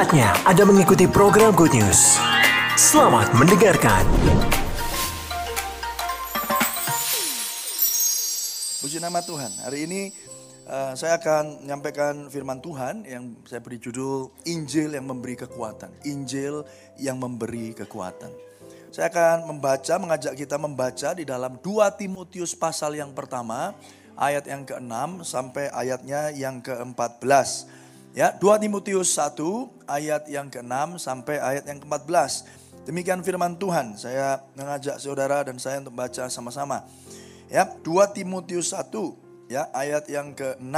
Saatnya Anda mengikuti program Good News. Selamat mendengarkan. Puji nama Tuhan. Hari ini uh, saya akan menyampaikan firman Tuhan yang saya beri judul Injil yang memberi kekuatan. Injil yang memberi kekuatan. Saya akan membaca, mengajak kita membaca di dalam 2 Timotius pasal yang pertama, ayat yang ke-6 sampai ayatnya yang ke-14. Ya, 2 Timotius 1 ayat yang ke-6 sampai ayat yang ke-14. Demikian firman Tuhan. Saya mengajak saudara dan saya untuk baca sama-sama. Ya, 2 Timotius 1 ya, ayat yang ke-6.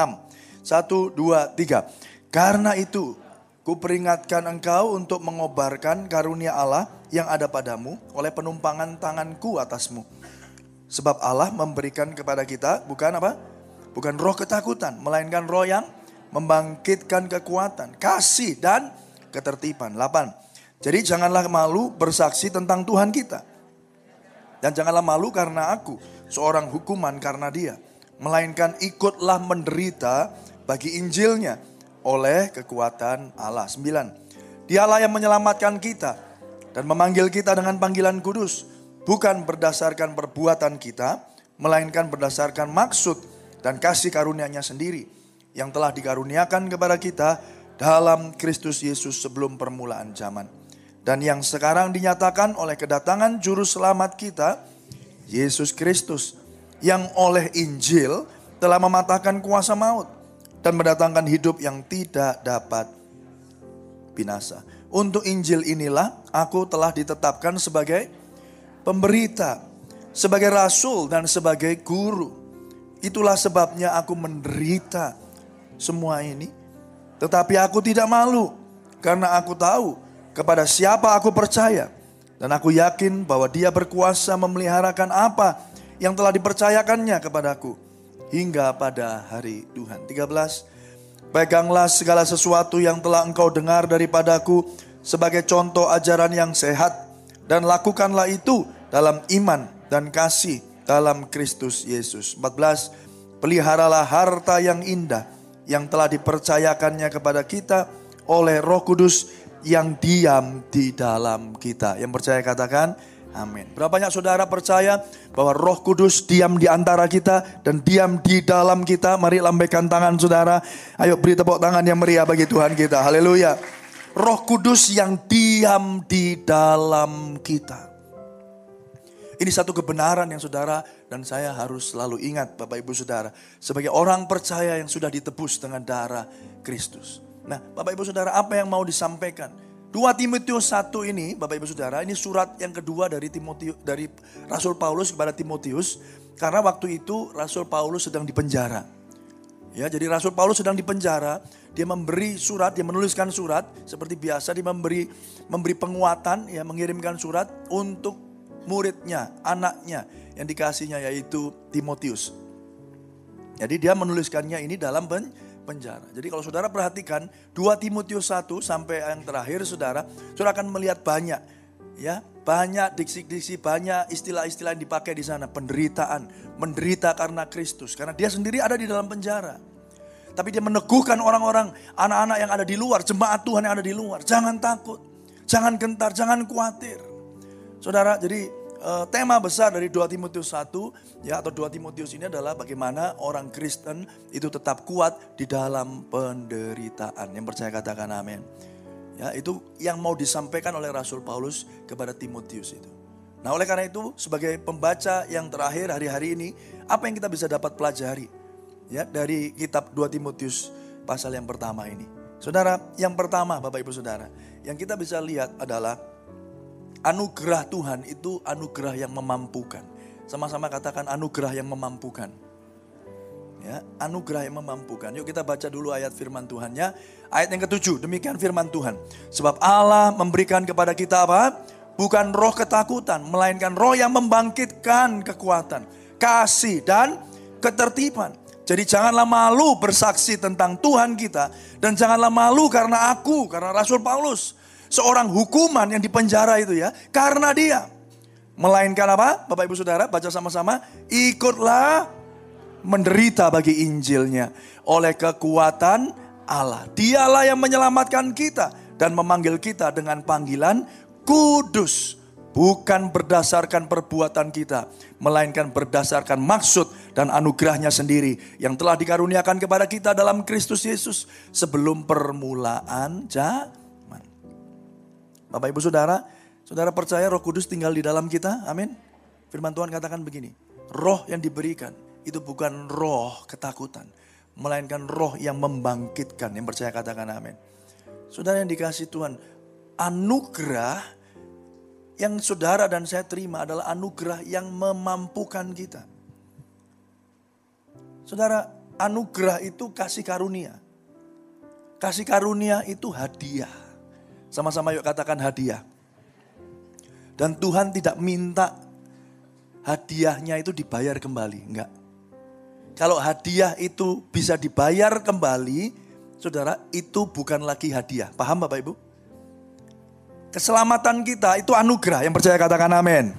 1 2 3. Karena itu kuperingatkan engkau untuk mengobarkan karunia Allah yang ada padamu oleh penumpangan tanganku atasmu. Sebab Allah memberikan kepada kita bukan apa? Bukan roh ketakutan, melainkan roh yang membangkitkan kekuatan, kasih dan ketertiban. 8. Jadi janganlah malu bersaksi tentang Tuhan kita. Dan janganlah malu karena aku, seorang hukuman karena dia. Melainkan ikutlah menderita bagi Injilnya oleh kekuatan Allah. 9. Dialah yang menyelamatkan kita dan memanggil kita dengan panggilan kudus. Bukan berdasarkan perbuatan kita, melainkan berdasarkan maksud dan kasih karunia-Nya sendiri yang telah dikaruniakan kepada kita dalam Kristus Yesus sebelum permulaan zaman. Dan yang sekarang dinyatakan oleh kedatangan juru selamat kita, Yesus Kristus, yang oleh Injil telah mematahkan kuasa maut dan mendatangkan hidup yang tidak dapat binasa. Untuk Injil inilah aku telah ditetapkan sebagai pemberita, sebagai rasul dan sebagai guru. Itulah sebabnya aku menderita semua ini. Tetapi aku tidak malu karena aku tahu kepada siapa aku percaya. Dan aku yakin bahwa dia berkuasa memeliharakan apa yang telah dipercayakannya kepadaku. Hingga pada hari Tuhan. 13. Peganglah segala sesuatu yang telah engkau dengar daripadaku sebagai contoh ajaran yang sehat. Dan lakukanlah itu dalam iman dan kasih dalam Kristus Yesus. 14. Peliharalah harta yang indah yang telah dipercayakannya kepada kita oleh Roh Kudus yang diam di dalam kita. Yang percaya katakan amin. Berapa banyak saudara percaya bahwa Roh Kudus diam di antara kita dan diam di dalam kita? Mari lambaikan tangan saudara. Ayo beri tepuk tangan yang meriah bagi Tuhan kita. Haleluya. Roh Kudus yang diam di dalam kita. Ini satu kebenaran yang saudara dan saya harus selalu ingat Bapak Ibu Saudara. Sebagai orang percaya yang sudah ditebus dengan darah Kristus. Nah Bapak Ibu Saudara apa yang mau disampaikan? 2 Timotius 1 ini Bapak Ibu Saudara ini surat yang kedua dari Timotius dari Rasul Paulus kepada Timotius karena waktu itu Rasul Paulus sedang dipenjara. Ya, jadi Rasul Paulus sedang dipenjara, dia memberi surat, dia menuliskan surat seperti biasa dia memberi memberi penguatan ya mengirimkan surat untuk muridnya, anaknya yang dikasihnya yaitu Timotius. Jadi dia menuliskannya ini dalam penjara. Jadi kalau saudara perhatikan 2 Timotius 1 sampai yang terakhir saudara, saudara akan melihat banyak ya, banyak diksi-diksi, banyak istilah-istilah yang dipakai di sana, penderitaan, menderita karena Kristus, karena dia sendiri ada di dalam penjara. Tapi dia meneguhkan orang-orang, anak-anak yang ada di luar, jemaat Tuhan yang ada di luar, jangan takut, jangan gentar, jangan khawatir. Saudara, jadi uh, tema besar dari 2 Timotius 1 ya atau 2 Timotius ini adalah bagaimana orang Kristen itu tetap kuat di dalam penderitaan. Yang percaya katakan amin. Ya, itu yang mau disampaikan oleh Rasul Paulus kepada Timotius itu. Nah, oleh karena itu sebagai pembaca yang terakhir hari-hari ini, apa yang kita bisa dapat pelajari ya dari kitab 2 Timotius pasal yang pertama ini. Saudara, yang pertama Bapak Ibu Saudara, yang kita bisa lihat adalah Anugerah Tuhan itu anugerah yang memampukan. Sama-sama katakan anugerah yang memampukan. Ya, anugerah yang memampukan. Yuk kita baca dulu ayat firman Tuhannya. Ayat yang ketujuh, demikian firman Tuhan. Sebab Allah memberikan kepada kita apa? Bukan roh ketakutan, melainkan roh yang membangkitkan kekuatan, kasih dan ketertiban. Jadi janganlah malu bersaksi tentang Tuhan kita dan janganlah malu karena aku, karena Rasul Paulus seorang hukuman yang dipenjara itu ya. Karena dia. Melainkan apa? Bapak ibu saudara baca sama-sama. Ikutlah menderita bagi Injilnya. Oleh kekuatan Allah. Dialah yang menyelamatkan kita dan memanggil kita dengan panggilan kudus. Bukan berdasarkan perbuatan kita, melainkan berdasarkan maksud dan anugerahnya sendiri yang telah dikaruniakan kepada kita dalam Kristus Yesus sebelum permulaan zaman. Bapak Ibu Saudara, Saudara percaya roh kudus tinggal di dalam kita? Amin. Firman Tuhan katakan begini, roh yang diberikan itu bukan roh ketakutan, melainkan roh yang membangkitkan. Yang percaya katakan amin. Saudara yang dikasih Tuhan, anugerah yang saudara dan saya terima adalah anugerah yang memampukan kita. Saudara, anugerah itu kasih karunia. Kasih karunia itu hadiah. Sama-sama yuk katakan hadiah. Dan Tuhan tidak minta hadiahnya itu dibayar kembali, enggak. Kalau hadiah itu bisa dibayar kembali, saudara, itu bukan lagi hadiah. Paham Bapak Ibu? Keselamatan kita itu anugerah, yang percaya katakan amin.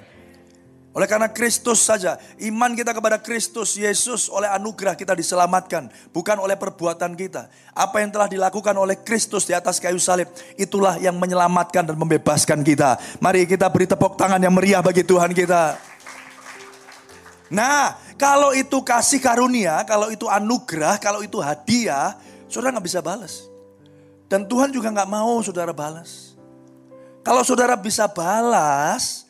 Oleh karena Kristus saja, iman kita kepada Kristus Yesus oleh anugerah kita diselamatkan, bukan oleh perbuatan kita. Apa yang telah dilakukan oleh Kristus di atas kayu salib, itulah yang menyelamatkan dan membebaskan kita. Mari kita beri tepuk tangan yang meriah bagi Tuhan kita. Nah, kalau itu kasih karunia, kalau itu anugerah, kalau itu hadiah, saudara nggak bisa balas. Dan Tuhan juga nggak mau saudara balas. Kalau saudara bisa balas,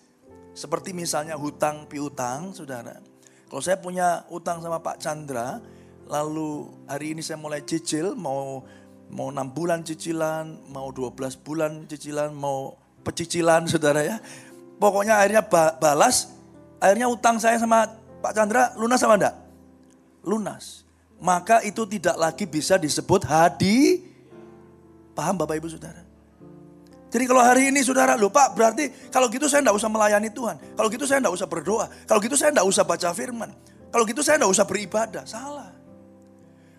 seperti misalnya hutang piutang, saudara. Kalau saya punya utang sama Pak Chandra, lalu hari ini saya mulai cicil, mau mau 6 bulan cicilan, mau 12 bulan cicilan, mau pecicilan saudara ya. Pokoknya akhirnya balas, akhirnya utang saya sama Pak Chandra lunas apa enggak? Lunas. Maka itu tidak lagi bisa disebut hadi. Paham Bapak Ibu Saudara? Jadi kalau hari ini saudara lupa berarti kalau gitu saya enggak usah melayani Tuhan. Kalau gitu saya enggak usah berdoa. Kalau gitu saya enggak usah baca firman. Kalau gitu saya enggak usah beribadah. Salah.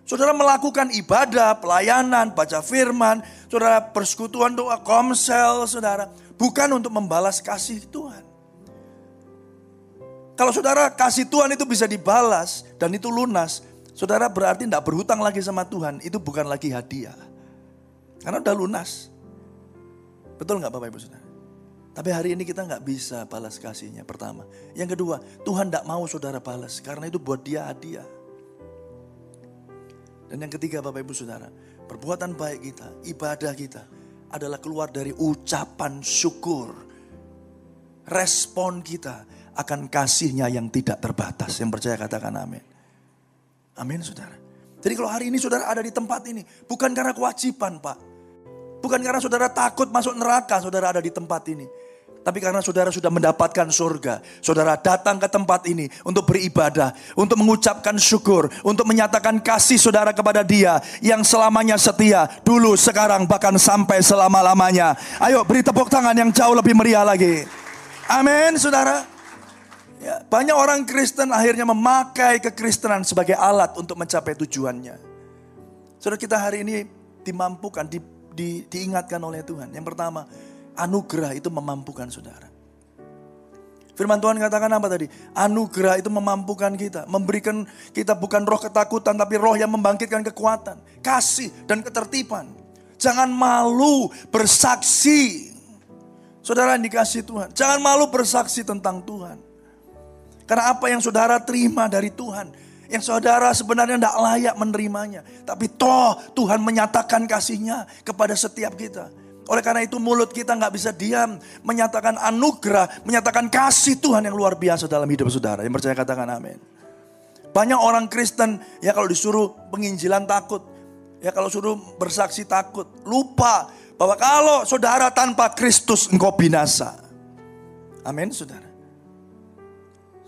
Saudara melakukan ibadah, pelayanan, baca firman, saudara persekutuan doa, komsel, saudara. Bukan untuk membalas kasih Tuhan. Kalau saudara kasih Tuhan itu bisa dibalas dan itu lunas, saudara berarti tidak berhutang lagi sama Tuhan. Itu bukan lagi hadiah. Karena udah lunas. Betul nggak Bapak Ibu Saudara? Tapi hari ini kita nggak bisa balas kasihnya pertama. Yang kedua, Tuhan tidak mau saudara balas karena itu buat dia hadiah. Dan yang ketiga Bapak Ibu Saudara, perbuatan baik kita, ibadah kita adalah keluar dari ucapan syukur. Respon kita akan kasihnya yang tidak terbatas. Yang percaya katakan amin. Amin saudara. Jadi kalau hari ini saudara ada di tempat ini, bukan karena kewajiban pak. Bukan karena saudara takut masuk neraka, saudara ada di tempat ini. Tapi karena saudara sudah mendapatkan surga, saudara datang ke tempat ini untuk beribadah, untuk mengucapkan syukur, untuk menyatakan kasih saudara kepada Dia yang selamanya setia, dulu, sekarang, bahkan sampai selama-lamanya. Ayo beri tepuk tangan yang jauh lebih meriah lagi. Amin, saudara. Ya, banyak orang Kristen akhirnya memakai kekristenan sebagai alat untuk mencapai tujuannya. Saudara kita hari ini dimampukan, di, di, diingatkan oleh Tuhan. Yang pertama, anugerah itu memampukan saudara. Firman Tuhan katakan apa tadi? Anugerah itu memampukan kita. Memberikan kita bukan roh ketakutan, tapi roh yang membangkitkan kekuatan. Kasih dan ketertiban. Jangan malu bersaksi. Saudara yang dikasih Tuhan. Jangan malu bersaksi tentang Tuhan. Karena apa yang saudara terima dari Tuhan. Yang saudara sebenarnya tidak layak menerimanya. Tapi toh Tuhan menyatakan kasihnya kepada setiap kita. Oleh karena itu mulut kita nggak bisa diam. Menyatakan anugerah, menyatakan kasih Tuhan yang luar biasa dalam hidup saudara. Yang percaya katakan amin. Banyak orang Kristen ya kalau disuruh penginjilan takut. Ya kalau suruh bersaksi takut. Lupa bahwa kalau saudara tanpa Kristus engkau binasa. Amin saudara.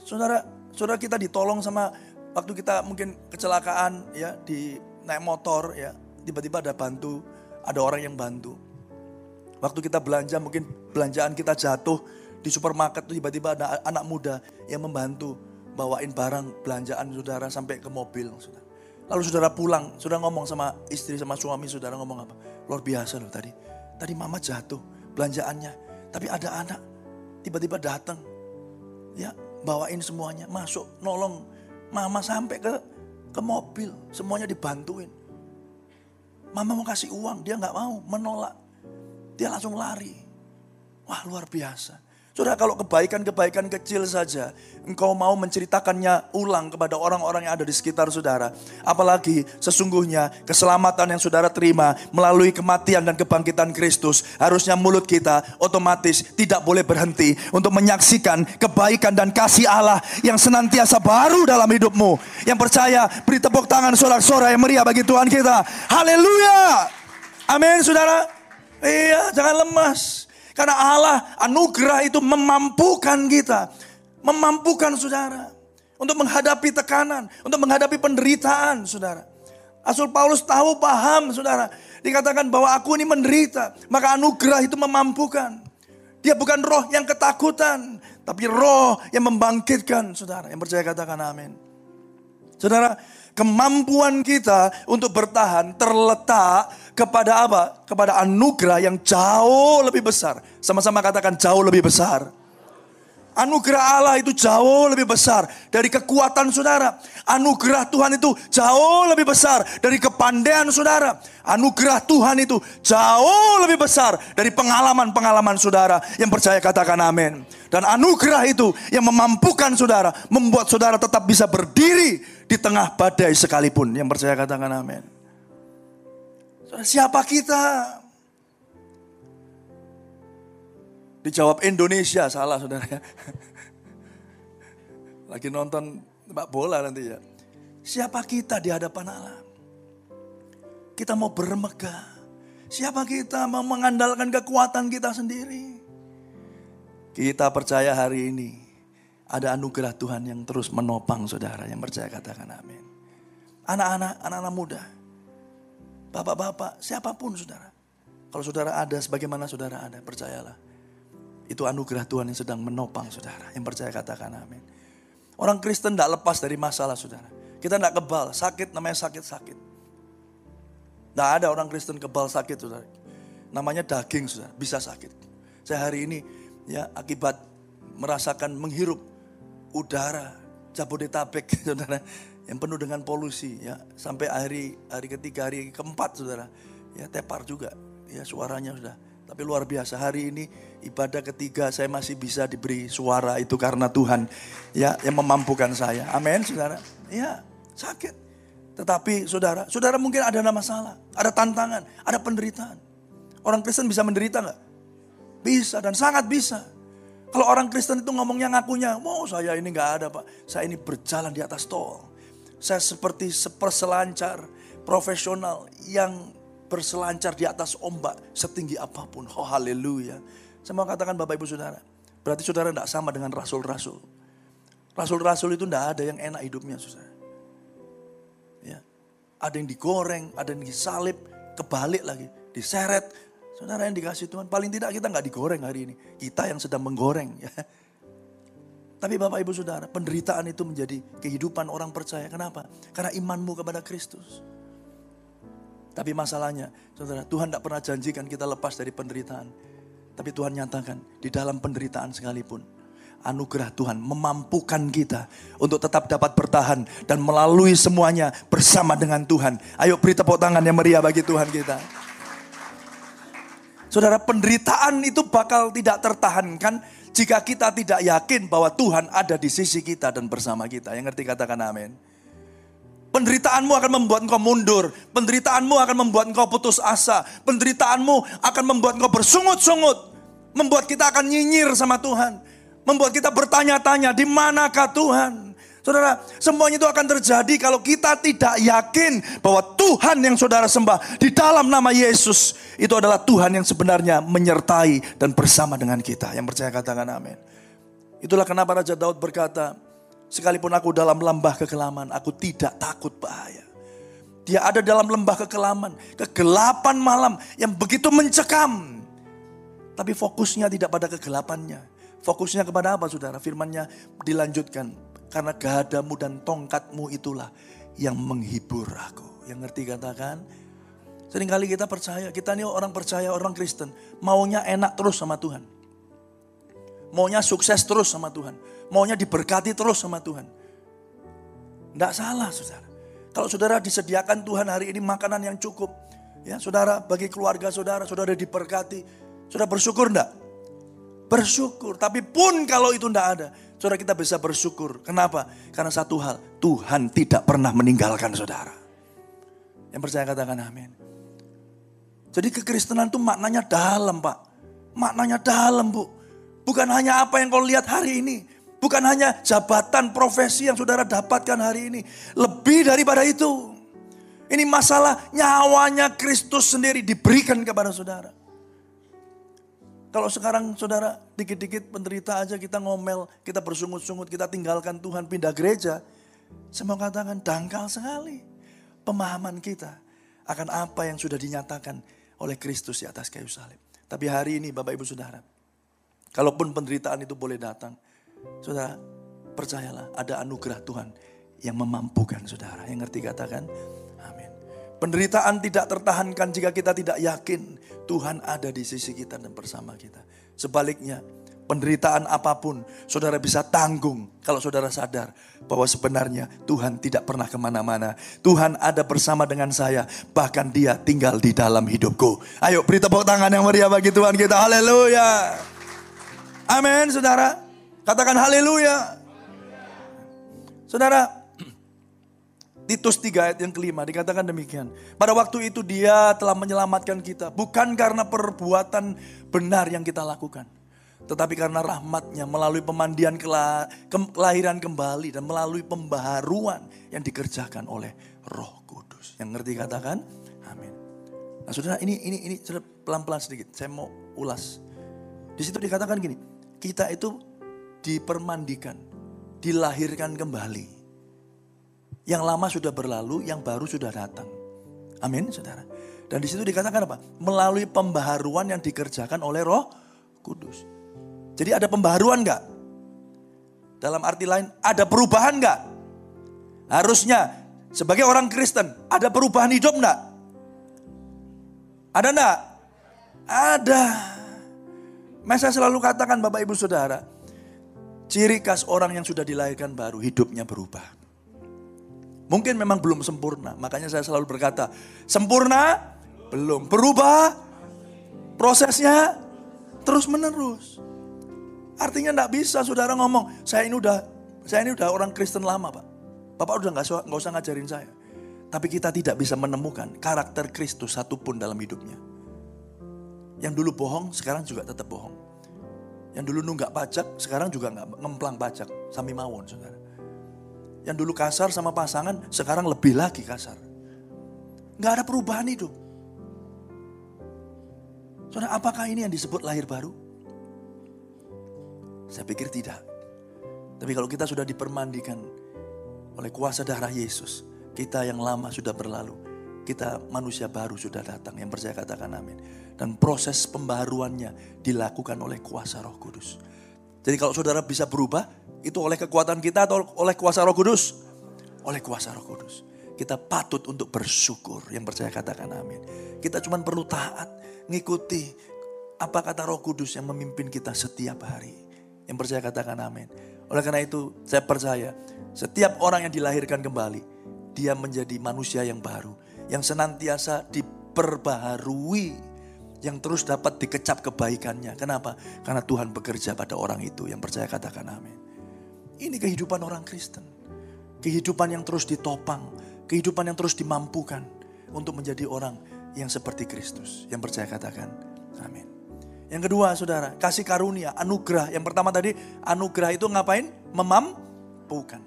Saudara, saudara kita ditolong sama waktu kita mungkin kecelakaan ya di naik motor ya, tiba-tiba ada bantu, ada orang yang bantu. Waktu kita belanja mungkin belanjaan kita jatuh di supermarket tuh tiba-tiba ada anak muda yang membantu bawain barang belanjaan saudara sampai ke mobil saudara. Lalu saudara pulang, saudara ngomong sama istri sama suami saudara ngomong apa? Luar biasa loh tadi. Tadi mama jatuh belanjaannya, tapi ada anak tiba-tiba datang. Ya, bawain semuanya, masuk, nolong mama sampai ke ke mobil, semuanya dibantuin. Mama mau kasih uang, dia nggak mau, menolak. dia langsung lari. Wah luar biasa. Saudara kalau kebaikan-kebaikan kecil saja, engkau mau menceritakannya ulang kepada orang-orang yang ada di sekitar saudara. Apalagi sesungguhnya keselamatan yang saudara terima melalui kematian dan kebangkitan Kristus. Harusnya mulut kita otomatis tidak boleh berhenti untuk menyaksikan kebaikan dan kasih Allah yang senantiasa baru dalam hidupmu. Yang percaya beri tepuk tangan sorak-sorai yang meriah bagi Tuhan kita. Haleluya. Amin saudara. Iya jangan lemas. Karena Allah anugerah itu memampukan kita. Memampukan saudara. Untuk menghadapi tekanan. Untuk menghadapi penderitaan saudara. Asul Paulus tahu paham saudara. Dikatakan bahwa aku ini menderita. Maka anugerah itu memampukan. Dia bukan roh yang ketakutan. Tapi roh yang membangkitkan saudara. Yang percaya katakan amin. Saudara kemampuan kita untuk bertahan terletak kepada apa? Kepada anugerah yang jauh lebih besar. Sama-sama katakan jauh lebih besar. Anugerah Allah itu jauh lebih besar dari kekuatan saudara. Anugerah Tuhan itu jauh lebih besar dari kepandaian saudara. Anugerah Tuhan itu jauh lebih besar dari pengalaman-pengalaman saudara. Yang percaya katakan amin. Dan anugerah itu yang memampukan saudara, membuat saudara tetap bisa berdiri di tengah badai sekalipun. Yang percaya katakan amin. Siapa kita? Dijawab Indonesia, salah saudara. Lagi nonton sepak bola nanti ya. Siapa kita di hadapan Allah? Kita mau bermegah. Siapa kita mau mengandalkan kekuatan kita sendiri? Kita percaya hari ini ada anugerah Tuhan yang terus menopang saudara yang percaya katakan amin. Anak-anak, anak-anak muda, bapak-bapak, siapa pun saudara. Kalau saudara ada sebagaimana saudara ada, percayalah itu anugerah Tuhan yang sedang menopang saudara. Yang percaya katakan amin. Orang Kristen tidak lepas dari masalah saudara. Kita tidak kebal, sakit namanya sakit-sakit. Tidak ada orang Kristen kebal sakit saudara. Namanya daging saudara, bisa sakit. Saya hari ini ya akibat merasakan menghirup udara Jabodetabek saudara yang penuh dengan polusi ya sampai hari hari ketiga hari keempat saudara ya tepar juga ya suaranya sudah tapi luar biasa hari ini ibadah ketiga saya masih bisa diberi suara itu karena Tuhan ya yang memampukan saya. Amin, saudara. Ya sakit. Tetapi saudara, saudara mungkin ada masalah, ada tantangan, ada penderitaan. Orang Kristen bisa menderita nggak? Bisa dan sangat bisa. Kalau orang Kristen itu ngomongnya ngakunya, mau oh, saya ini nggak ada pak, saya ini berjalan di atas tol. Saya seperti seperselancar profesional yang berselancar di atas ombak setinggi apa pun. Oh haleluya. Saya mau katakan Bapak Ibu Saudara. Berarti saudara tidak sama dengan rasul-rasul. Rasul-rasul itu tidak ada yang enak hidupnya saudara. Ya. Ada yang digoreng, ada yang disalib, kebalik lagi, diseret. Saudara yang dikasih Tuhan, paling tidak kita nggak digoreng hari ini. Kita yang sedang menggoreng. Ya. Tapi Bapak Ibu Saudara, penderitaan itu menjadi kehidupan orang percaya. Kenapa? Karena imanmu kepada Kristus. Tapi masalahnya, saudara, Tuhan tidak pernah janjikan kita lepas dari penderitaan. Tapi Tuhan nyatakan, di dalam penderitaan sekalipun, anugerah Tuhan memampukan kita untuk tetap dapat bertahan dan melalui semuanya bersama dengan Tuhan. Ayo beri tepuk tangan yang meriah bagi Tuhan kita. Saudara, penderitaan itu bakal tidak tertahankan jika kita tidak yakin bahwa Tuhan ada di sisi kita dan bersama kita. Yang ngerti katakan amin. Penderitaanmu akan membuat engkau mundur. Penderitaanmu akan membuat engkau putus asa. Penderitaanmu akan membuat engkau bersungut-sungut. Membuat kita akan nyinyir sama Tuhan. Membuat kita bertanya-tanya, di manakah Tuhan? Saudara, semuanya itu akan terjadi kalau kita tidak yakin bahwa Tuhan yang saudara sembah di dalam nama Yesus itu adalah Tuhan yang sebenarnya menyertai dan bersama dengan kita. Yang percaya katakan amin. Itulah kenapa Raja Daud berkata, Sekalipun aku dalam lembah kekelaman, aku tidak takut bahaya. Dia ada dalam lembah kekelaman, kegelapan malam yang begitu mencekam. Tapi fokusnya tidak pada kegelapannya. Fokusnya kepada apa saudara? Firmannya dilanjutkan. Karena gadamu dan tongkatmu itulah yang menghibur aku. Yang ngerti katakan? Seringkali kita percaya, kita ini orang percaya, orang Kristen. Maunya enak terus sama Tuhan. Maunya sukses terus sama Tuhan maunya diberkati terus sama Tuhan. Tidak salah saudara. Kalau saudara disediakan Tuhan hari ini makanan yang cukup. Ya saudara bagi keluarga saudara, saudara diberkati. Sudah bersyukur enggak? Bersyukur. Tapi pun kalau itu enggak ada, saudara kita bisa bersyukur. Kenapa? Karena satu hal, Tuhan tidak pernah meninggalkan saudara. Yang percaya katakan amin. Jadi kekristenan itu maknanya dalam pak. Maknanya dalam bu. Bukan hanya apa yang kau lihat hari ini. Bukan hanya jabatan profesi yang saudara dapatkan hari ini. Lebih daripada itu. Ini masalah nyawanya Kristus sendiri diberikan kepada saudara. Kalau sekarang saudara dikit-dikit penderita aja kita ngomel, kita bersungut-sungut, kita tinggalkan Tuhan pindah gereja. Saya mau katakan dangkal sekali pemahaman kita akan apa yang sudah dinyatakan oleh Kristus di atas kayu salib. Tapi hari ini Bapak Ibu Saudara, kalaupun penderitaan itu boleh datang, saudara percayalah ada anugerah Tuhan yang memampukan saudara. Yang ngerti katakan, Penderitaan tidak tertahankan jika kita tidak yakin Tuhan ada di sisi kita dan bersama kita. Sebaliknya, penderitaan apa pun saudara bisa tanggung kalau saudara sadar bahwa sebenarnya Tuhan tidak pernah ke mana-mana. Tuhan ada bersama dengan saya, bahkan dia tinggal di dalam hidupku. Ayo beri tepuk tangan yang meriah bagi Tuhan kita. Haleluya. Amin saudara. Katakan haleluya. Saudara, Titus 3 ayat yang kelima dikatakan demikian. Pada waktu itu dia telah menyelamatkan kita. Bukan karena perbuatan benar yang kita lakukan. Tetapi karena rahmatnya melalui pemandian kelahiran kembali dan melalui pembaharuan yang dikerjakan oleh roh kudus. Yang ngerti katakan amin. Nah saudara ini ini ini pelan-pelan sedikit. Saya mau ulas. Di situ dikatakan gini. Kita itu dipermandikan. Dilahirkan kembali yang lama sudah berlalu, yang baru sudah datang. Amin, saudara. Dan di situ dikatakan apa? Melalui pembaharuan yang dikerjakan oleh Roh Kudus. Jadi ada pembaharuan enggak? Dalam arti lain, ada perubahan enggak? Harusnya sebagai orang Kristen, ada perubahan hidup enggak? Ada enggak? Ada. Saya selalu katakan Bapak Ibu Saudara, ciri khas orang yang sudah dilahirkan baru, hidupnya berubah. Mungkin memang belum sempurna. Makanya saya selalu berkata, sempurna belum. Berubah prosesnya terus menerus. Artinya enggak bisa saudara ngomong, saya ini udah saya ini udah orang Kristen lama pak. Bapak udah nggak nggak usah ngajarin saya. Tapi kita tidak bisa menemukan karakter Kristus satupun dalam hidupnya. Yang dulu bohong, sekarang juga tetap bohong. Yang dulu nunggak pajak, sekarang juga nggak ngemplang pajak. Sami mawon saudara. Yang dulu kasar sama pasangan, sekarang lebih lagi kasar. Gak ada perubahan itu. Saudara, apakah ini yang disebut lahir baru? Saya pikir tidak. Tapi kalau kita sudah dipermandikan oleh kuasa darah Yesus, kita yang lama sudah berlalu, kita manusia baru sudah datang. Yang percaya katakan amin. Dan proses pembaharuannya dilakukan oleh kuasa roh kudus. Jadi kalau saudara bisa berubah, itu oleh kekuatan kita atau oleh kuasa roh kudus? Oleh kuasa roh kudus. Kita patut untuk bersyukur. Yang percaya katakan amin. Kita cuma perlu taat. Ngikuti apa kata roh kudus yang memimpin kita setiap hari. Yang percaya katakan amin. Oleh karena itu saya percaya setiap orang yang dilahirkan kembali. Dia menjadi manusia yang baru. Yang senantiasa diperbaharui yang terus dapat dikecap kebaikannya. Kenapa? Karena Tuhan bekerja pada orang itu yang percaya katakan amin. Ini kehidupan orang Kristen. Kehidupan yang terus ditopang, kehidupan yang terus dimampukan untuk menjadi orang yang seperti Kristus. Yang percaya katakan, amin. Yang kedua saudara, kasih karunia, anugerah. Yang pertama tadi, anugerah itu ngapain? Memampukan.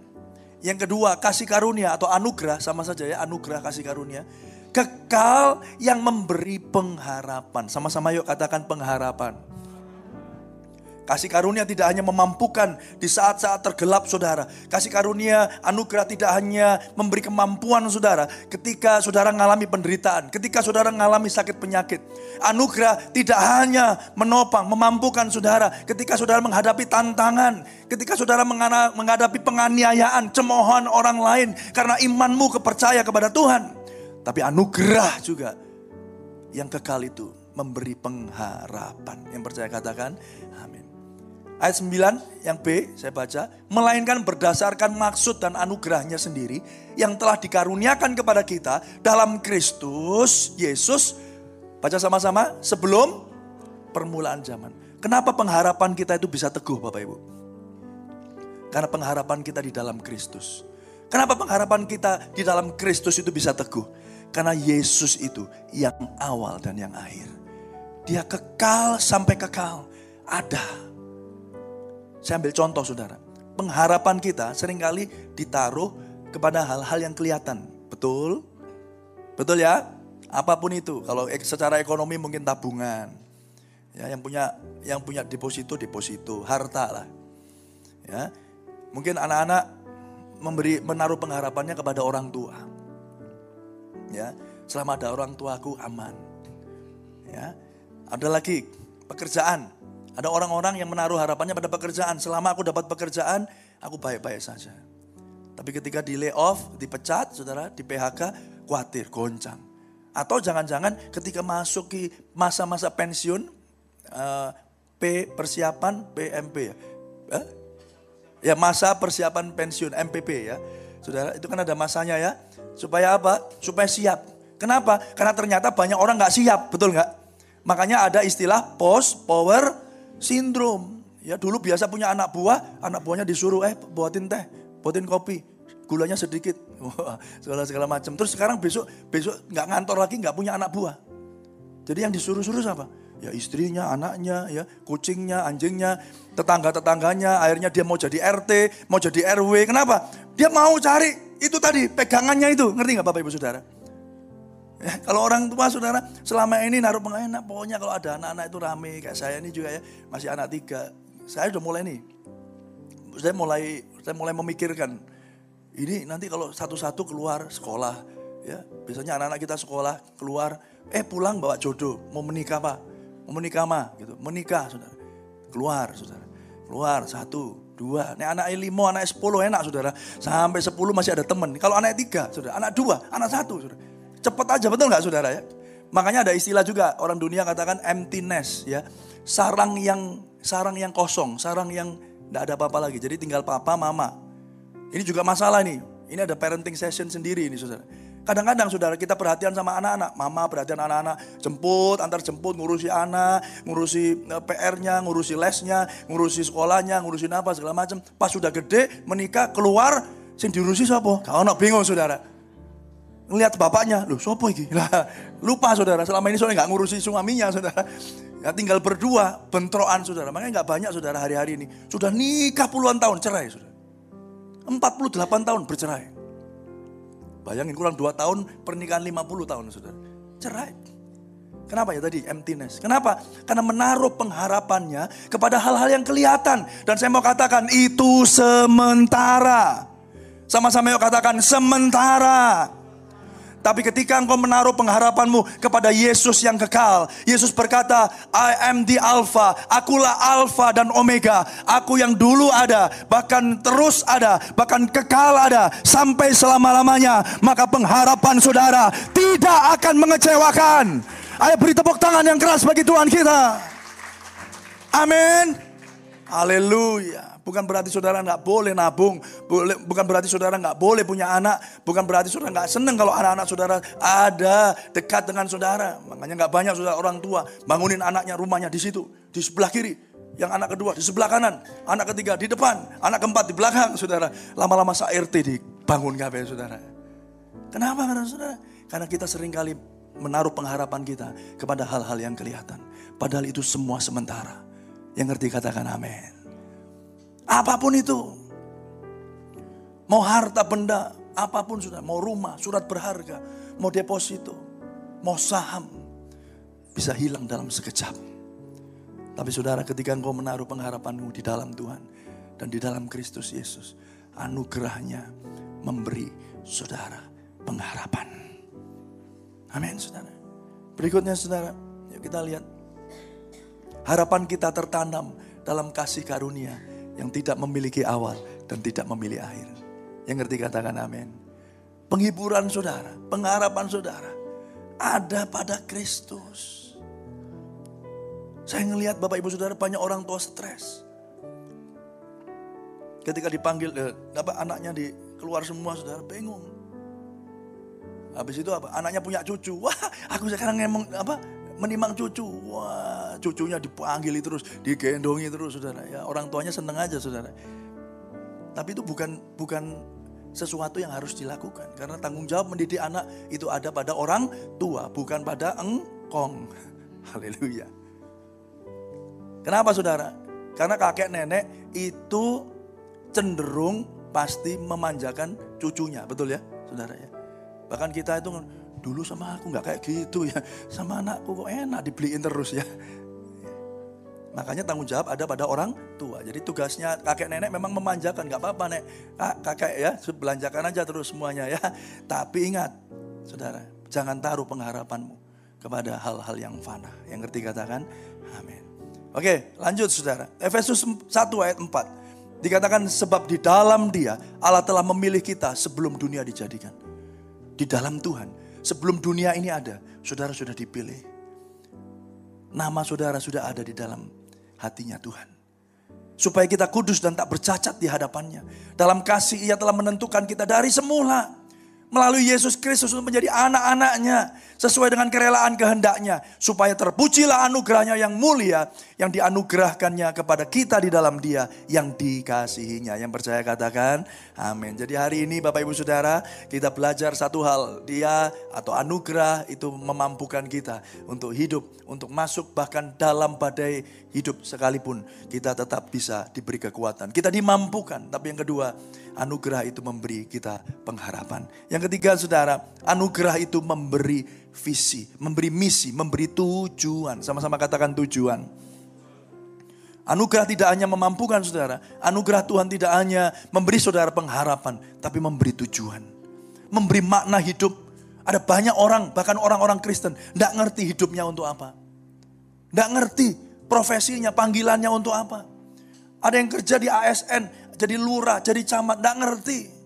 Yang kedua, kasih karunia atau anugerah, sama saja ya, anugerah kasih karunia. Kekal yang memberi pengharapan. Sama-sama yuk katakan pengharapan. Kasih karunia tidak hanya memampukan di saat-saat tergelap saudara. Kasih karunia anugerah tidak hanya memberi kemampuan saudara ketika saudara mengalami penderitaan, ketika saudara mengalami sakit penyakit. Anugerah tidak hanya menopang, memampukan saudara ketika saudara menghadapi tantangan, ketika saudara menghadapi penganiayaan, cemoohan orang lain karena imanmu kepercaya kepada Tuhan. Tapi anugerah juga yang kekal itu memberi pengharapan. Yang percaya katakan, ayat 9 yang B saya baca, melainkan berdasarkan maksud dan anugerahnya sendiri yang telah dikaruniakan kepada kita dalam Kristus Yesus. Baca sama-sama, sebelum permulaan zaman. Kenapa pengharapan kita itu bisa teguh Bapak Ibu? Karena pengharapan kita di dalam Kristus. Kenapa pengharapan kita di dalam Kristus itu bisa teguh? Karena Yesus itu yang awal dan yang akhir. Dia kekal sampai kekal. Ada. Saya ambil contoh saudara. Pengharapan kita sering kali ditaruh kepada hal-hal yang kelihatan. Betul? Betul ya? Apa pun itu. Kalau secara ekonomi mungkin tabungan. Ya, yang punya yang punya deposito deposito, harta lah. Ya. Mungkin anak-anak memberi menaruh pengharapannya kepada orang tua. Ya, selama ada orang tuaku aman. Ya. Ada lagi pekerjaan. Ada orang-orang yang menaruh harapannya pada pekerjaan. Selama aku dapat pekerjaan, aku baik-baik saja. Tapi ketika di layoff, dipecat, saudara, di PHK, khawatir, goncang. Atau jangan-jangan ketika masuk ke masa-masa pensiun, uh, P persiapan PMP ya. Eh? Ya masa persiapan pensiun MPP ya. Saudara, itu kan ada masanya ya. Supaya apa? Supaya siap. Kenapa? Karena ternyata banyak orang nggak siap, betul nggak? Makanya ada istilah post power syndrome. Ya dulu biasa punya anak buah, anak buahnya disuruh eh buatin teh, buatin kopi, gulanya sedikit, segala segala macam. Terus sekarang besok besok nggak ngantor lagi, nggak punya anak buah. Jadi yang disuruh-suruh siapa? Ya istrinya, anaknya, ya kucingnya, anjingnya, tetangga-tetangganya. Akhirnya dia mau jadi RT, mau jadi RW. Kenapa? Dia mau cari itu tadi pegangannya itu. Ngerti nggak Bapak Ibu Saudara? Ya, kalau orang tua saudara selama ini naruh pengenak, pokoknya kalau ada anak-anak itu rame kayak saya ini juga ya masih anak tiga. Saya udah mulai nih, saya mulai saya mulai memikirkan ini nanti kalau satu-satu keluar sekolah, ya biasanya anak-anak kita sekolah keluar, eh pulang bawa jodoh, mau menikah pak, menikah mah, gitu, menikah saudara, keluar saudara, keluar satu, dua, nih anak lima, anak sepuluh enak saudara, sampai sepuluh masih ada temen. Kalau anak tiga, saudara, anak dua, anak satu, saudara, cepet aja betul nggak saudara ya? Makanya ada istilah juga orang dunia katakan emptiness ya, sarang yang sarang yang kosong, sarang yang tidak ada apa-apa lagi. Jadi tinggal papa, mama, ini juga masalah nih. Ini ada parenting session sendiri ini saudara. Kadang-kadang saudara kita perhatian sama anak-anak. Mama perhatian anak-anak. Jemput, antar jemput, ngurusi anak, ngurusi eh, PR-nya, ngurusi lesnya, ngurusi sekolahnya, ngurusin apa segala macam. Pas sudah gede, menikah, keluar, sing diurusi siapa? Kau nak bingung saudara. Ngelihat bapaknya, loh sopo iki? Lah, lupa saudara, selama ini soalnya nggak ngurusi suaminya saudara. Ya, tinggal berdua, bentroan saudara. Makanya nggak banyak saudara hari-hari ini. Sudah nikah puluhan tahun, cerai saudara. 48 tahun bercerai. Bayangin kurang 2 tahun pernikahan 50 tahun saudara. Cerai. Kenapa ya tadi emptiness? Kenapa? Karena menaruh pengharapannya kepada hal-hal yang kelihatan. Dan saya mau katakan itu sementara. Sama-sama yuk katakan sementara. Tapi ketika engkau menaruh pengharapanmu kepada Yesus yang kekal, Yesus berkata, I am the Alpha, akulah Alpha dan Omega, aku yang dulu ada, bahkan terus ada, bahkan kekal ada, sampai selama-lamanya. Maka pengharapan saudara tidak akan mengecewakan. Ayo beri tepuk tangan yang keras bagi Tuhan kita. Amin. Haleluya. Bukan berarti saudara nggak boleh nabung, bukan berarti saudara nggak boleh punya anak, bukan berarti saudara nggak seneng kalau anak-anak saudara ada dekat dengan saudara. Makanya nggak banyak saudara orang tua bangunin anaknya rumahnya di situ, di sebelah kiri, yang anak kedua di sebelah kanan, anak ketiga di depan, anak keempat di belakang, saudara. Lama-lama RT dibangun kabeh, saudara. Kenapa karena saudara? Karena kita sering kali menaruh pengharapan kita kepada hal-hal yang kelihatan. Padahal itu semua sementara. Yang ngerti katakan amin. Apa pun itu. Mau harta benda, apa pun sudah. Mau rumah, surat berharga, mau deposito, mau saham. Bisa hilang dalam sekejap. Tapi saudara ketika engkau menaruh pengharapanmu di dalam Tuhan. Dan di dalam Kristus Yesus. Anugerahnya memberi saudara pengharapan. Amin saudara. Berikutnya saudara, yuk kita lihat. Harapan kita tertanam dalam kasih karunia yang tidak memiliki awal dan tidak memiliki akhir. Yang ngerti katakan amin. Penghiburan saudara, pengharapan saudara ada pada Kristus. Saya ngelihat Bapak Ibu Saudara banyak orang tua stres. Ketika dipanggil eh, apa anaknya di keluar semua Saudara bingung. Habis itu apa? Anaknya punya cucu. Wah, aku sekarang ngomong apa? menimang cucu. Wah, cucunya dipanggil terus, digendongi terus, saudara. Ya, orang tuanya seneng aja, saudara. Tapi itu bukan bukan sesuatu yang harus dilakukan. Karena tanggung jawab mendidik anak itu ada pada orang tua, bukan pada engkong. Haleluya. Kenapa saudara? Karena kakek nenek itu cenderung pasti memanjakan cucunya, betul ya saudara ya. Bahkan kita itu dulu sama aku nggak kayak gitu ya, sama anakku kok enak dibeliin terus ya. Makanya tanggung jawab ada pada orang tua. Jadi tugasnya kakek nenek memang memanjakan, nggak apa-apa nek kakek ya belanjakan aja terus semuanya ya. Tapi ingat, saudara, jangan taruh pengharapanmu kepada hal-hal yang fana. Yang ngerti katakan, amin. Oke, lanjut saudara. Efesus 1 ayat 4. Dikatakan sebab di dalam dia Allah telah memilih kita sebelum dunia dijadikan. Di dalam Tuhan, sebelum dunia ini ada, saudara sudah dipilih. Nama saudara sudah ada di dalam hatinya Tuhan. Supaya kita kudus dan tak bercacat di hadapannya. Dalam kasih ia telah menentukan kita dari semula melalui Yesus Kristus untuk menjadi anak-anaknya sesuai dengan kerelaan kehendaknya supaya terpujilah anugerahnya yang mulia yang dianugerahkannya kepada kita di dalam dia yang dikasihinya. Yang percaya katakan amin. Jadi hari ini Bapak Ibu Saudara kita belajar satu hal. Dia atau anugerah itu memampukan kita untuk hidup untuk masuk bahkan dalam badai hidup sekalipun. Kita tetap bisa diberi kekuatan. Kita dimampukan tapi yang kedua anugerah itu memberi kita pengharapan. Yang ketiga saudara, anugerah itu memberi visi, memberi misi, memberi tujuan. Sama-sama katakan tujuan. Anugerah tidak hanya memampukan saudara, anugerah Tuhan tidak hanya memberi saudara pengharapan, tapi memberi tujuan. Memberi makna hidup. Ada banyak orang, bahkan orang-orang Kristen, tidak ngerti hidupnya untuk apa. Tidak ngerti profesinya, panggilannya untuk apa. Ada yang kerja di ASN, jadi lurah, jadi camat, tidak ngerti.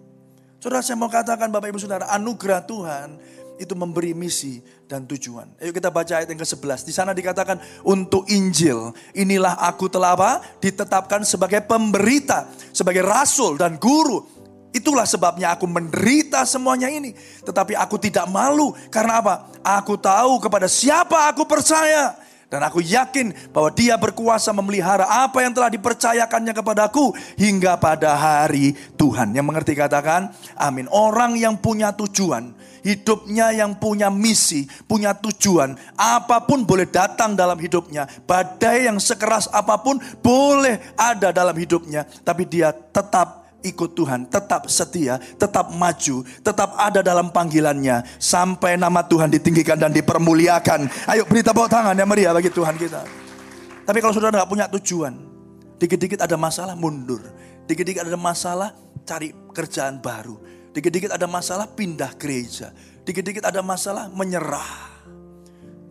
Saudara saya mau katakan Bapak Ibu Saudara, anugerah Tuhan itu memberi misi dan tujuan. Ayo kita baca ayat yang ke-11. Di sana dikatakan untuk Injil, inilah aku telah apa? Ditetapkan sebagai pemberita, sebagai rasul dan guru. Itulah sebabnya aku menderita semuanya ini. Tetapi aku tidak malu. Karena apa? Aku tahu kepada siapa aku percaya. Dan aku yakin bahwa dia berkuasa memelihara apa yang telah dipercayakannya kepadaku hingga pada hari Tuhan. Yang mengerti katakan amin. Orang yang punya tujuan, hidupnya yang punya misi, punya tujuan. Apa pun boleh datang dalam hidupnya. Badai yang sekeras apa pun boleh ada dalam hidupnya. Tapi dia tetap ikut Tuhan, tetap setia, tetap maju, tetap ada dalam panggilannya sampai nama Tuhan ditinggikan dan dipermuliakan. Ayo beri tepuk tangan yang meriah bagi Tuhan kita. Tapi kalau saudara nggak punya tujuan, dikit-dikit ada masalah mundur, dikit-dikit ada masalah cari kerjaan baru, dikit-dikit ada masalah pindah gereja, dikit-dikit ada masalah menyerah.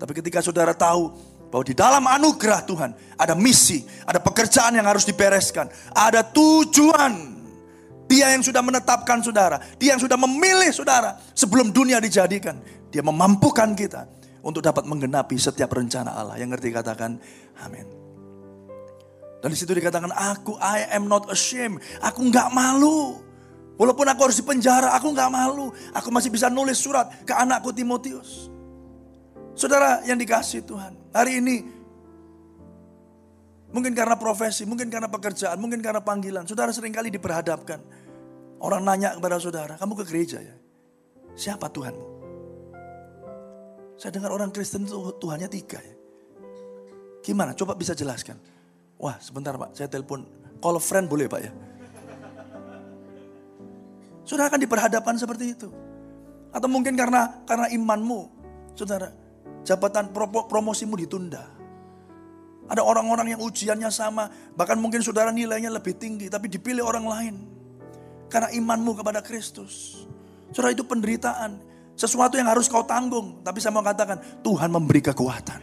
Tapi ketika saudara tahu bahwa di dalam anugerah Tuhan ada misi, ada pekerjaan yang harus dibereskan, ada tujuan dia yang sudah menetapkan saudara. Dia yang sudah memilih saudara. Sebelum dunia dijadikan. Dia memampukan kita. Untuk dapat menggenapi setiap rencana Allah. Yang ngerti katakan amin. Dan di situ dikatakan aku I am not ashamed. Aku nggak malu. Walaupun aku harus dipenjara, aku nggak malu. Aku masih bisa nulis surat ke anakku Timotius. Saudara yang dikasih Tuhan. Hari ini Mungkin karena profesi, mungkin karena pekerjaan, mungkin karena panggilan. Saudara sering kali diperhadapkan Orang nanya kepada saudara, kamu ke gereja ya? Siapa Tuhanmu? Saya dengar orang Kristen itu Tuhannya tiga ya. Gimana? Coba bisa jelaskan. Wah sebentar pak, saya telepon. Call friend boleh pak ya? Saudara akan diperhadapkan seperti itu. Atau mungkin karena karena imanmu, saudara, jabatan promosimu ditunda. Ada orang-orang yang ujiannya sama, bahkan mungkin saudara nilainya lebih tinggi, tapi dipilih orang lain. Karena imanmu kepada Kristus. Saudara itu penderitaan. Sesuatu yang harus kau tanggung. Tapi saya mau katakan, Tuhan memberi kekuatan.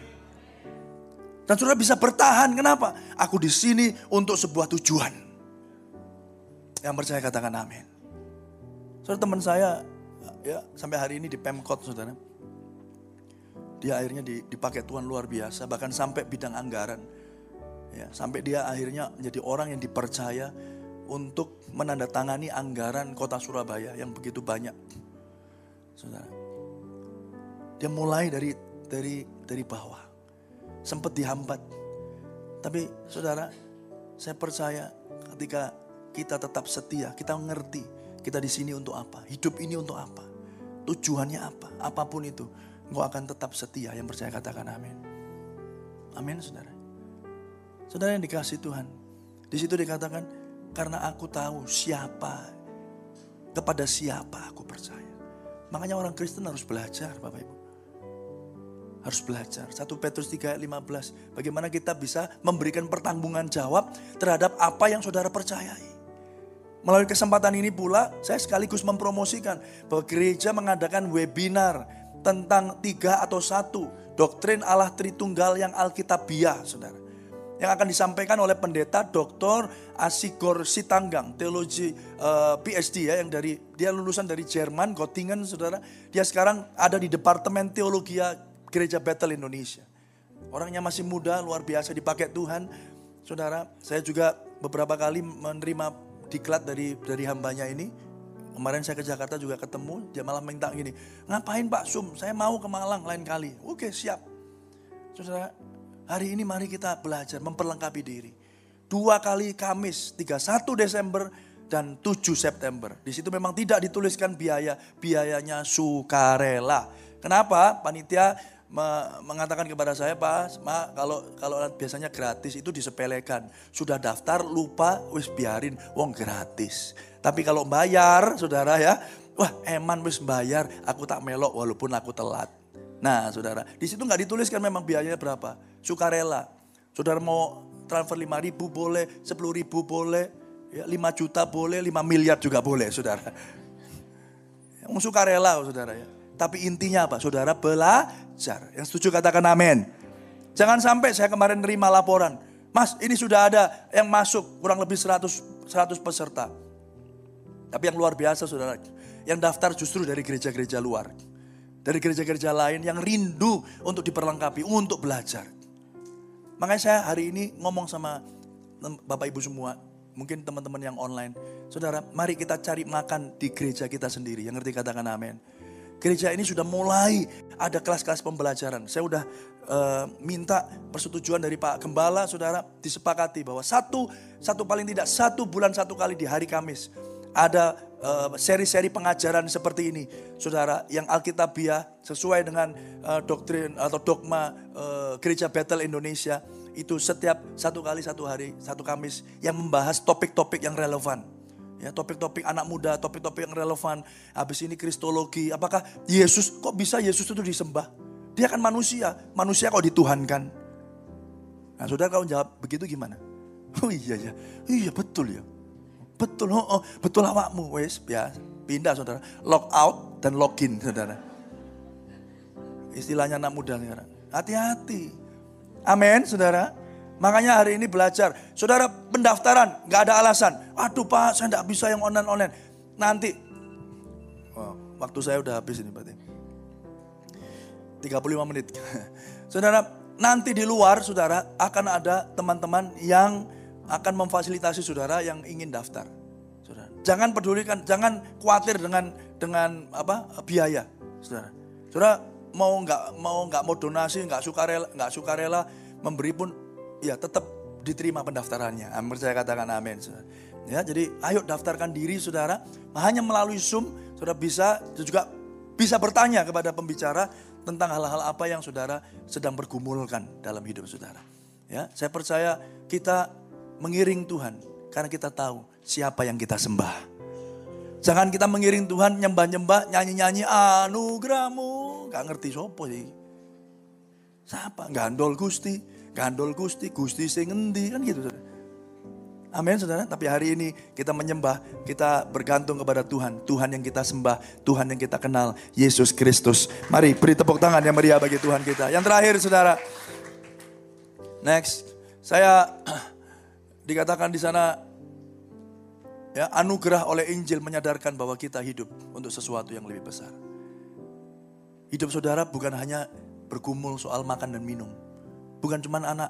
Dan saudara bisa bertahan. Kenapa? Aku di sini untuk sebuah tujuan. Yang percaya katakan amin. Saudara teman saya, ya sampai hari ini di Pemkot saudara. Dia akhirnya dipakai Tuhan luar biasa. Bahkan sampai bidang anggaran. Ya, sampai dia akhirnya menjadi orang yang dipercaya untuk menandatangani anggaran kota Surabaya yang begitu banyak. Saudara. Dia mulai dari dari dari bawah. sempat dihambat. Tapi saudara, saya percaya ketika kita tetap setia, kita ngerti kita di sini untuk apa, hidup ini untuk apa, tujuannya apa, apa pun itu, engkau akan tetap setia. Yang percaya katakan amin. Amin saudara. Saudara yang dikasih Tuhan. Di situ dikatakan, karena aku tahu siapa, kepada siapa aku percaya. Makanya orang Kristen harus belajar Bapak Ibu. Harus belajar. 1 Petrus 3 ayat 15. Bagaimana kita bisa memberikan pertanggungan jawab terhadap apa yang saudara percayai. Melalui kesempatan ini pula saya sekaligus mempromosikan bahwa gereja mengadakan webinar tentang tiga atau satu doktrin Allah Tritunggal yang Alkitabiah saudara. Yang akan disampaikan oleh pendeta Dr. Asigor Sitanggang, teologi uh, eh, PhD ya yang dari dia lulusan dari Jerman, Göttingen saudara. Dia sekarang ada di Departemen Teologi Gereja Bethel Indonesia. Orangnya masih muda, luar biasa dipakai Tuhan. Saudara, saya juga beberapa kali menerima diklat dari dari hambanya ini. Kemarin saya ke Jakarta juga ketemu, dia malah minta gini, ngapain Pak Sum, saya mau ke Malang lain kali. Oke siap. Saudara, hari ini mari kita belajar memperlengkapi diri. Dua kali Kamis, 31 Desember dan 7 September. Di situ memang tidak dituliskan biaya, biayanya sukarela. Kenapa? Panitia mengatakan kepada saya, Pak, Ma, kalau kalau biasanya gratis itu disepelekan. Sudah daftar lupa, wis biarin, wong gratis. Tapi kalau bayar, saudara ya, wah eman wis bayar, aku tak melok walaupun aku telat. Nah saudara, di situ nggak dituliskan memang biayanya berapa. Sukarela. Saudara mau transfer 5 ribu boleh, 10 ribu boleh, ya, 5 juta boleh, 5 miliar juga boleh saudara. Yang sukarela saudara ya. Tapi intinya apa? Saudara belajar. Yang setuju katakan amin. Jangan sampai saya kemarin nerima laporan. Mas ini sudah ada yang masuk kurang lebih 100, 100 peserta. Tapi yang luar biasa saudara. Yang daftar justru dari gereja-gereja luar. Dari gereja-gereja lain yang rindu untuk diperlengkapi, untuk belajar. Makanya saya hari ini ngomong sama Bapak Ibu semua. Mungkin teman-teman yang online. Saudara, mari kita cari makan di gereja kita sendiri. Yang ngerti katakan amin. Gereja ini sudah mulai ada kelas-kelas pembelajaran. Saya sudah uh, minta persetujuan dari Pak Gembala, saudara, disepakati bahwa satu, satu paling tidak satu bulan satu kali di hari Kamis ada uh, seri-seri pengajaran seperti ini, saudara, yang Alkitabiah sesuai dengan uh, doktrin atau dogma uh, Gereja Bethel Indonesia itu setiap satu kali satu hari satu Kamis yang membahas topik-topik yang relevan Ya, topik-topik anak muda, topik-topik yang relevan. Habis ini kristologi, apakah Yesus, kok bisa Yesus itu disembah? Dia kan manusia, manusia kok dituhankan? Nah saudara kalau jawab begitu gimana? Oh iya ya, iya betul ya. Betul, oh, oh betul awakmu, wes biasa. Pindah saudara, log out dan login saudara. Istilahnya anak muda sekarang. Hati-hati. Amin saudara. Makanya hari ini belajar. Saudara pendaftaran, nggak ada alasan. Aduh pak, saya nggak bisa yang online-online. Nanti, oh, waktu saya udah habis ini berarti. 35 menit. saudara, nanti di luar saudara akan ada teman-teman yang akan memfasilitasi saudara yang ingin daftar. Saudara, jangan pedulikan, jangan khawatir dengan dengan apa biaya, saudara. Saudara mau nggak mau nggak mau donasi, nggak sukarela, nggak sukarela memberi pun ya tetap diterima pendaftarannya. Amin saya katakan amin. Ya, jadi ayo daftarkan diri saudara. Hanya melalui Zoom saudara bisa juga bisa bertanya kepada pembicara tentang hal-hal apa yang saudara sedang bergumulkan dalam hidup saudara. Ya, saya percaya kita mengiring Tuhan karena kita tahu siapa yang kita sembah. Jangan kita mengiring Tuhan nyembah-nyembah, nyanyi-nyanyi anugerahmu. Gak ngerti sopo sih. Siapa? Gandol Gusti gandol gusti, gusti sing ngendi kan gitu. Amin saudara. Tapi hari ini kita menyembah, kita bergantung kepada Tuhan. Tuhan yang kita sembah, Tuhan yang kita kenal, Yesus Kristus. Mari beri tepuk tangan yang meriah bagi Tuhan kita. Yang terakhir saudara. Next. Saya dikatakan di sana ya anugerah oleh Injil menyadarkan bahwa kita hidup untuk sesuatu yang lebih besar. Hidup saudara bukan hanya bergumul soal makan dan minum. Bukan cuma anak,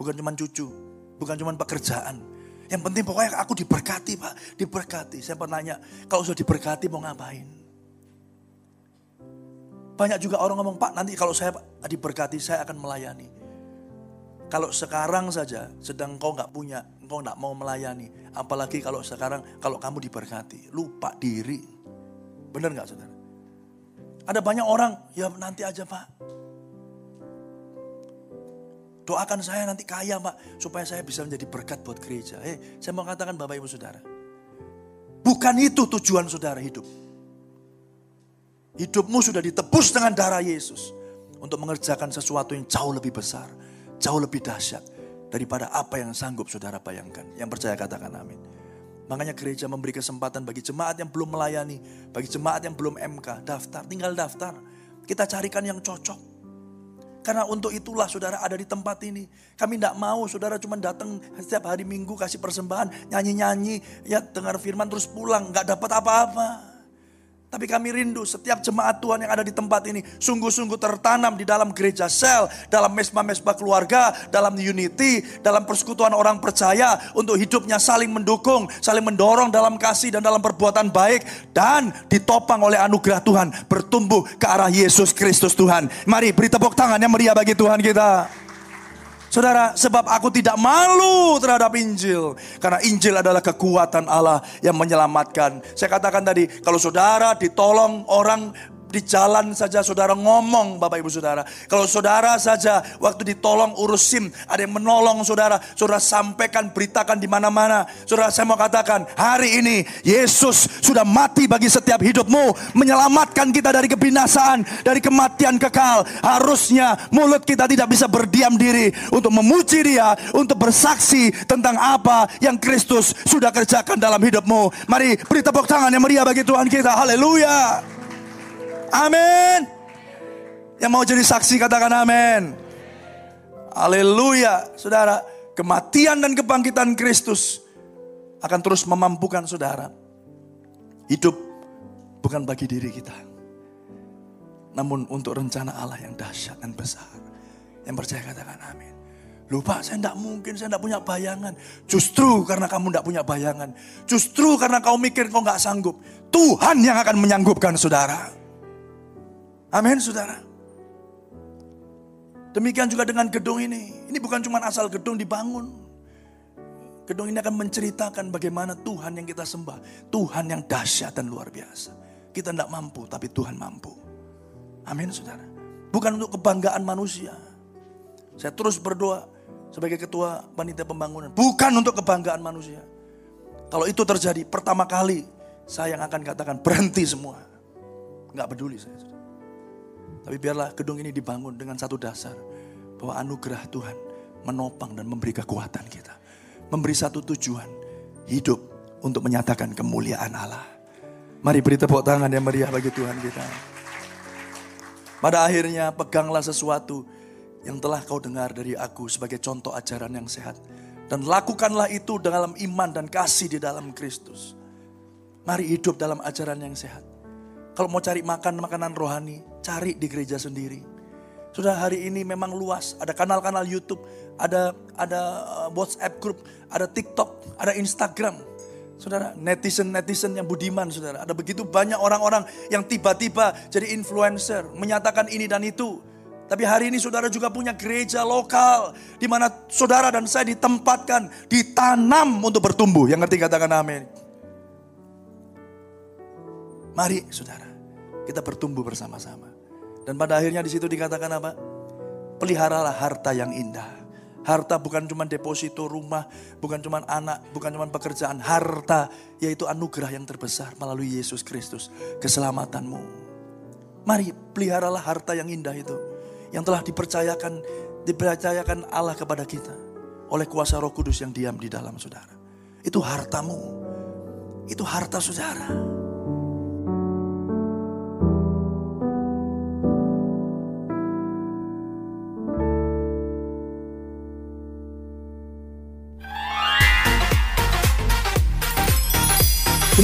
bukan cuma cucu, bukan cuma pekerjaan. Yang penting pokoknya aku diberkati pak, diberkati. Saya pernah nanya, kalau sudah diberkati mau ngapain? Banyak juga orang ngomong, Pak nanti kalau saya diberkati saya akan melayani. Kalau sekarang saja sedang kau nggak punya, kau nggak mau melayani. Apalagi kalau sekarang, kalau kamu diberkati. Lupa diri. Benar nggak saudara? Ada banyak orang, ya nanti aja pak. Doakan saya nanti kaya pak, supaya saya bisa menjadi berkat buat gereja. Eh, saya mau katakan bapak ibu saudara. Bukan itu tujuan saudara hidup. Hidupmu sudah ditebus dengan darah Yesus. Untuk mengerjakan sesuatu yang jauh lebih besar jauh lebih dahsyat daripada apa yang sanggup saudara bayangkan. Yang percaya katakan amin. Makanya gereja memberi kesempatan bagi jemaat yang belum melayani, bagi jemaat yang belum MK, daftar, tinggal daftar. Kita carikan yang cocok. Karena untuk itulah saudara ada di tempat ini. Kami tidak mau saudara cuma datang setiap hari minggu kasih persembahan, nyanyi-nyanyi, ya dengar firman terus pulang, nggak dapat apa-apa. Tapi kami rindu setiap jemaat Tuhan yang ada di tempat ini sungguh-sungguh tertanam di dalam gereja sel, dalam mesbah-mesbah keluarga, dalam unity, dalam persekutuan orang percaya untuk hidupnya saling mendukung, saling mendorong dalam kasih dan dalam perbuatan baik dan ditopang oleh anugerah Tuhan bertumbuh ke arah Yesus Kristus Tuhan. Mari beri tepuk tangan yang meriah bagi Tuhan kita. Saudara, sebab aku tidak malu terhadap Injil. Karena Injil adalah kekuatan Allah yang menyelamatkan. Saya katakan tadi, kalau saudara ditolong orang di jalan saja saudara ngomong Bapak Ibu Saudara. Kalau saudara saja waktu ditolong urus SIM, ada yang menolong saudara, saudara sampaikan, beritakan di mana-mana. Saudara saya mau katakan, hari ini Yesus sudah mati bagi setiap hidupmu, menyelamatkan kita dari kebinasaan, dari kematian kekal. Harusnya mulut kita tidak bisa berdiam diri untuk memuji dia, untuk bersaksi tentang apa yang Kristus sudah kerjakan dalam hidupmu. Mari beri tepuk tangan yang meriah bagi Tuhan kita. Haleluya. Amin. Yang mau jadi saksi katakan amin. Haleluya. Saudara, kematian dan kebangkitan Kristus akan terus memampukan saudara. Hidup bukan bagi diri kita. Namun untuk rencana Allah yang dahsyat dan besar. Yang percaya katakan amin. Lupa saya tidak mungkin, saya tidak punya bayangan. Justru karena kamu tidak punya bayangan. Justru karena kau mikir kau nggak sanggup. Tuhan yang akan menyanggupkan saudara. Amin saudara. Demikian juga dengan gedung ini. Ini bukan cuma asal gedung dibangun. Gedung ini akan menceritakan bagaimana Tuhan yang kita sembah. Tuhan yang dahsyat dan luar biasa. Kita tidak mampu, tapi Tuhan mampu. Amin saudara. Bukan untuk kebanggaan manusia. Saya terus berdoa sebagai ketua panitia pembangunan. Bukan untuk kebanggaan manusia. Kalau itu terjadi pertama kali, saya yang akan katakan berhenti semua. Nggak peduli saya. Tapi biarlah gedung ini dibangun dengan satu dasar. Bahwa anugerah Tuhan menopang dan memberi kekuatan kita. Memberi satu tujuan. Hidup untuk menyatakan kemuliaan Allah. Mari beri tepuk tangan yang meriah bagi Tuhan kita. Pada akhirnya peganglah sesuatu yang telah kau dengar dari aku sebagai contoh ajaran yang sehat. Dan lakukanlah itu dalam iman dan kasih di dalam Kristus. Mari hidup dalam ajaran yang sehat. Kalau mau cari makan makanan rohani, cari di gereja sendiri. Sudah hari ini memang luas, ada kanal-kanal YouTube, ada ada uh, WhatsApp group, ada TikTok, ada Instagram. Saudara, netizen-netizen yang budiman, saudara. Ada begitu banyak orang-orang yang tiba-tiba jadi influencer, menyatakan ini dan itu. Tapi hari ini saudara juga punya gereja lokal, di mana saudara dan saya ditempatkan, ditanam untuk bertumbuh. Yang ngerti katakan amin. Mari saudara, kita bertumbuh bersama-sama. Dan pada akhirnya di situ dikatakan apa? Peliharalah harta yang indah. Harta bukan cuma deposito rumah, bukan cuma anak, bukan cuma pekerjaan. Harta yaitu anugerah yang terbesar melalui Yesus Kristus. Keselamatanmu. Mari peliharalah harta yang indah itu. Yang telah dipercayakan dipercayakan Allah kepada kita. Oleh kuasa roh kudus yang diam di dalam saudara. Itu hartamu. Itu harta saudara.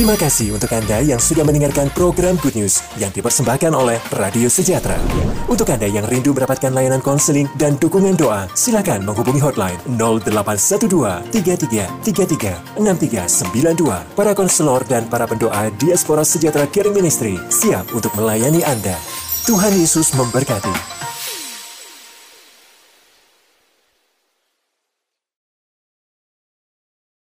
Terima kasih untuk Anda yang sudah mendengarkan program Good News yang dipersembahkan oleh Radio Sejahtera. Untuk Anda yang rindu mendapatkan layanan konseling dan dukungan doa, silakan menghubungi hotline 0812 33 33 6392. Para konselor dan para pendoa Diaspora Sejahtera Caring Ministry siap untuk melayani Anda. Tuhan Yesus memberkati.